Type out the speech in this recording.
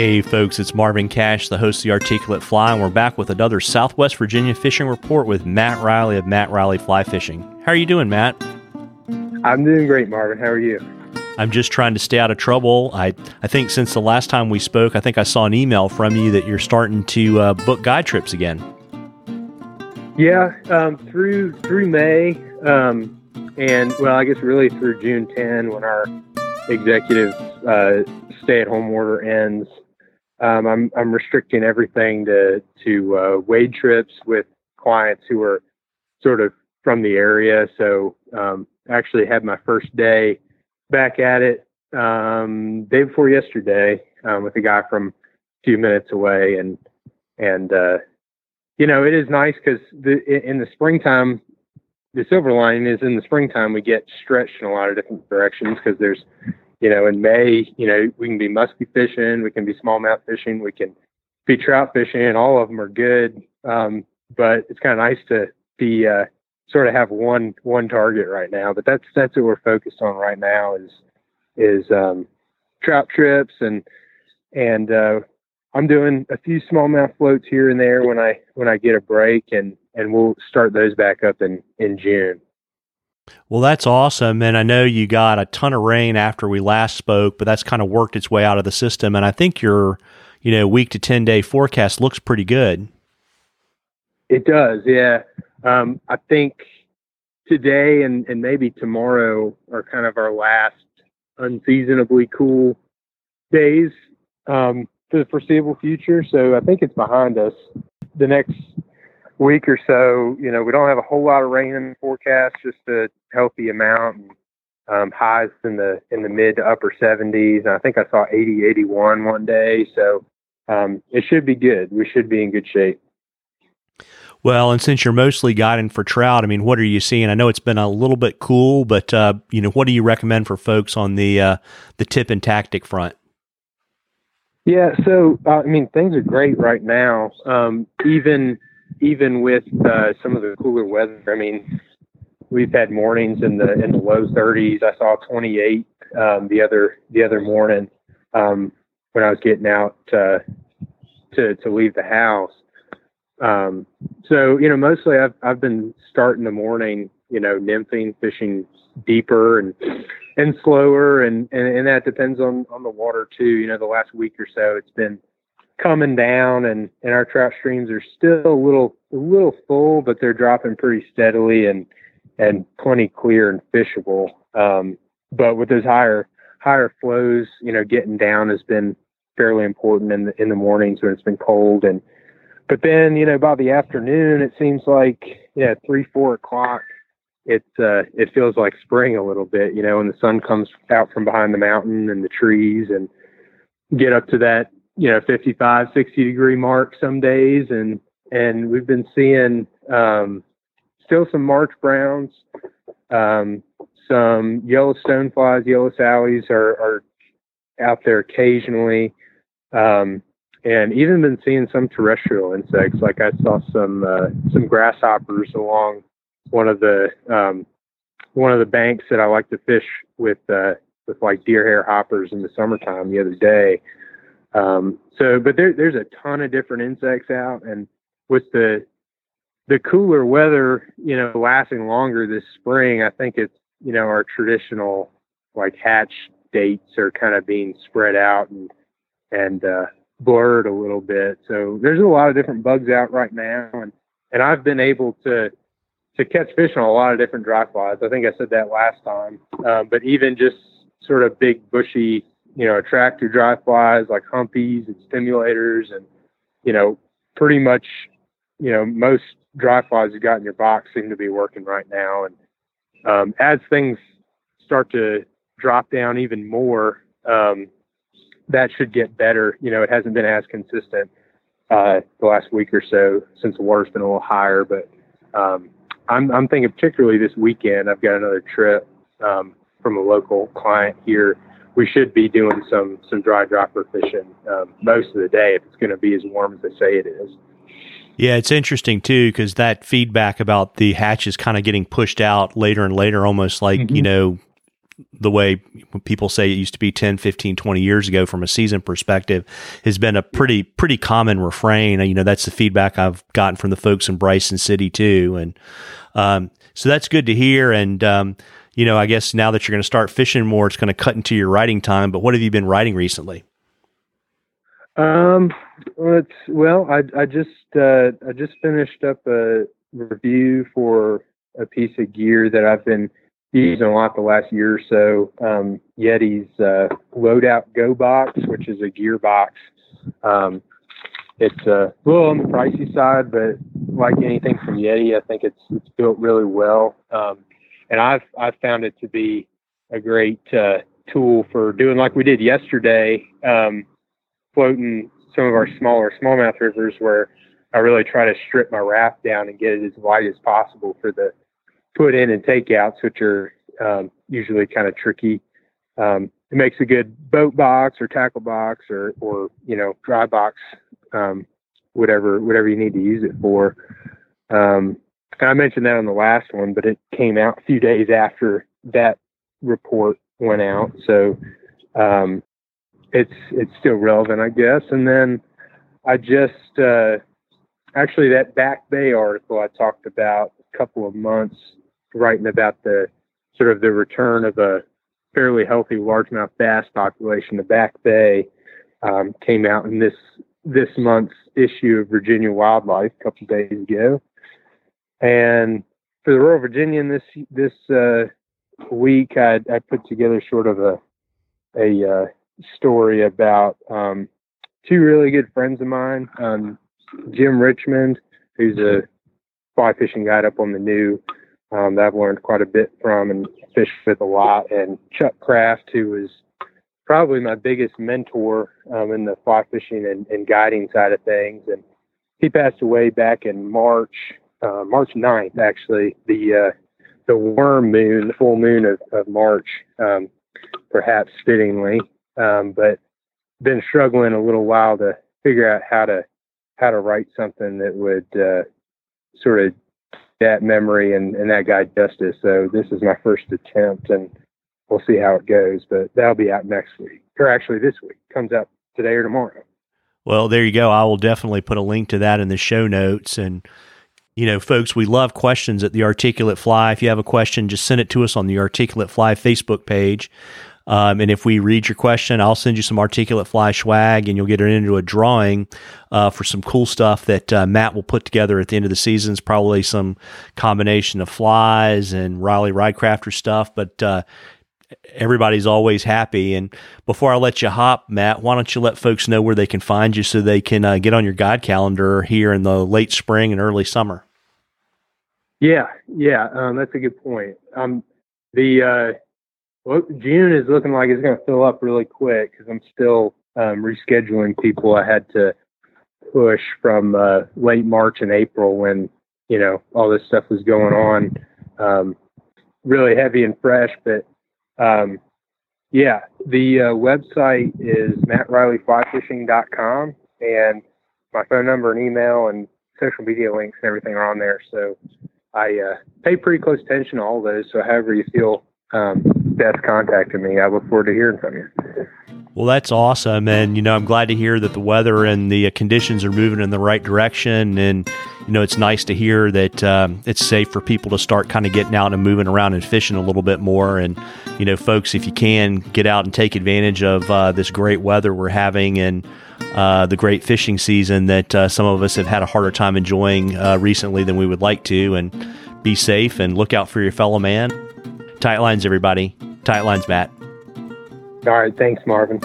Hey, folks, it's Marvin Cash, the host of The Articulate Fly, and we're back with another Southwest Virginia fishing report with Matt Reilly of Matt Reilly Fly Fishing. How are you doing, Matt? I'm doing great, Marvin. How are you? I'm just trying to stay out of trouble. I, I think since the last time we spoke, I think I saw an email from you that you're starting to uh, book guide trips again. Yeah, um, through through May, um, and well, I guess really through June 10 when our executive uh, stay-at-home order ends. Um, I'm I'm restricting everything to to uh, trips with clients who are sort of from the area. So um, actually had my first day back at it um, day before yesterday um, with a guy from a few minutes away, and and uh, you know it is nice because in the springtime the silver lining is in the springtime we get stretched in a lot of different directions because there's you know, in May, you know, we can be musky fishing, we can be smallmouth fishing, we can be trout fishing, and all of them are good. Um, but it's kind of nice to be uh, sort of have one one target right now. But that's that's what we're focused on right now is is um, trout trips and and uh, I'm doing a few smallmouth floats here and there when I when I get a break, and and we'll start those back up in in June. Well, that's awesome. And I know you got a ton of rain after we last spoke, but that's kind of worked its way out of the system. And I think your, you know, week to 10 day forecast looks pretty good. It does. Yeah. Um, I think today and, and maybe tomorrow are kind of our last unseasonably cool days um, for the foreseeable future. So I think it's behind us. The next week or so, you know, we don't have a whole lot of rain in the forecast, just a healthy amount. And, um, highs in the in the mid to upper 70s. And I think I saw 80, 81 one day. So um, it should be good. We should be in good shape. Well, and since you're mostly guiding for trout, I mean, what are you seeing? I know it's been a little bit cool, but uh, you know, what do you recommend for folks on the uh, the tip and tactic front? Yeah, so uh, I mean, things are great right now. Um, even even with uh, some of the cooler weather, I mean, we've had mornings in the in the low 30s. I saw 28 um, the other the other morning um, when I was getting out uh, to to leave the house. Um, so you know, mostly I've I've been starting the morning, you know, nymphing, fishing deeper and and slower, and, and and that depends on on the water too. You know, the last week or so, it's been coming down and, and our trout streams are still a little a little full, but they're dropping pretty steadily and and plenty clear and fishable. Um, but with those higher higher flows, you know, getting down has been fairly important in the in the mornings when it's been cold and but then, you know, by the afternoon it seems like yeah, three, four o'clock it uh it feels like spring a little bit, you know, when the sun comes out from behind the mountain and the trees and get up to that you know 55 60 degree mark some days and and we've been seeing um, still some march browns um, some yellow stoneflies. Yellow sallies are, are out there occasionally. Um, and even been seeing some terrestrial insects. Like i saw some uh, some grasshoppers along one of the um, one of the banks that i like to fish with uh, with like deer hair hoppers in the summertime the other day. Um, so, but there, there's a ton of different insects out, and with the the cooler weather, you know, lasting longer this spring, I think it's you know our traditional like hatch dates are kind of being spread out and and uh, blurred a little bit. So there's a lot of different bugs out right now, and and I've been able to to catch fish on a lot of different dry flies. I think I said that last time, um, but even just sort of big bushy you know, attractor dry flies like humpies and stimulators and, you know, pretty much, you know, most dry flies you got in your box seem to be working right now. And um, as things start to drop down even more, um, that should get better. You know, it hasn't been as consistent uh, the last week or so since the water's been a little higher. But um, I'm, I'm thinking particularly this weekend, I've got another trip um, from a local client here we should be doing some some dry dropper fishing um, most of the day if it's going to be as warm as they say it is. Yeah, it's interesting too because that feedback about the hatches kind of getting pushed out later and later, almost like mm-hmm. you know the way people say it used to be 10, 15, 20 years ago from a season perspective has been a pretty, pretty common refrain. You know, that's the feedback I've gotten from the folks in Bryson City too. And, um, so that's good to hear. And, um, you know, I guess now that you're going to start fishing more, it's going to cut into your writing time. But what have you been writing recently? Um, it's, well, I, I just, uh, I just finished up a review for a piece of gear that I've been using a lot the last year or so. Um, Yeti's uh, Loadout Go Box, which is a gear box. Um, it's uh, a little on the pricey side, but like anything from Yeti, I think it's it's built really well. Um, and I've I've found it to be a great uh, tool for doing like we did yesterday, um, floating some of our smaller smallmouth rivers where I really try to strip my raft down and get it as wide as possible for the put in and takeouts, which are um, usually kind of tricky. Um, it makes a good boat box or tackle box or, or you know, dry box, um, whatever whatever you need to use it for. Um, I mentioned that on the last one, but it came out a few days after that report went out, so um, it's it's still relevant, I guess. And then I just uh, actually that Back Bay article I talked about a couple of months writing about the sort of the return of a fairly healthy largemouth bass population to Back Bay um, came out in this this month's issue of Virginia Wildlife a couple days ago, and for the Rural Virginian this this uh, week I, I put together sort of a a uh, story about um, two really good friends of mine, um, Jim Richmond, who's a fly fishing guide up on the new um, that I've learned quite a bit from and fished with a lot. And Chuck Kraft, who was probably my biggest mentor um, in the fly fishing and, and, guiding side of things. And he passed away back in March, uh, March 9th, actually, the, uh, the worm moon, the full moon of, of March, um, perhaps fittingly. Um, but been struggling a little while to figure out how to, how to write something that would, uh, sort of that memory and, and that guy justice. So this is my first attempt, and we'll see how it goes. But that'll be out next week, or actually this week. Comes out today or tomorrow. Well, there you go. I will definitely put a link to that in the show notes. And you know, folks, we love questions at the Articulate Fly. If you have a question, just send it to us on the Articulate Fly Facebook page. Um, and if we read your question, I'll send you some articulate fly swag and you'll get it into a drawing uh, for some cool stuff that uh, Matt will put together at the end of the season. It's probably some combination of flies and Reilly Ridecrafter stuff, but uh, everybody's always happy. And before I let you hop, Matt, why don't you let folks know where they can find you so they can uh, get on your guide calendar here in the late spring and early summer? Yeah, yeah, um, that's a good point. Um, the uh, well, June is looking like it's going to fill up really quick because I'm still um, rescheduling people. I had to push from uh, late March and April when you know all this stuff was going on, um, really heavy and fresh. But um, yeah, the uh, website is mattreillyflyfishing.com, and my phone number and email and social media links and everything are on there. So I uh, pay pretty close attention to all those. So however you feel um, best contacting me. I look forward to hearing from you. Well, that's awesome. And, you know, I'm glad to hear that the weather and the conditions are moving in the right direction. And, you know, it's nice to hear that um, it's safe for people to start kind of getting out and moving around and fishing a little bit more. And, you know, folks, if you can get out and take advantage of uh, this great weather we're having and uh, the great fishing season that uh, some of us have had a harder time enjoying uh, recently than we would like to. And be safe and look out for your fellow man. Tight lines, everybody. Tight lines, Matt. All right. Thanks, Marvin.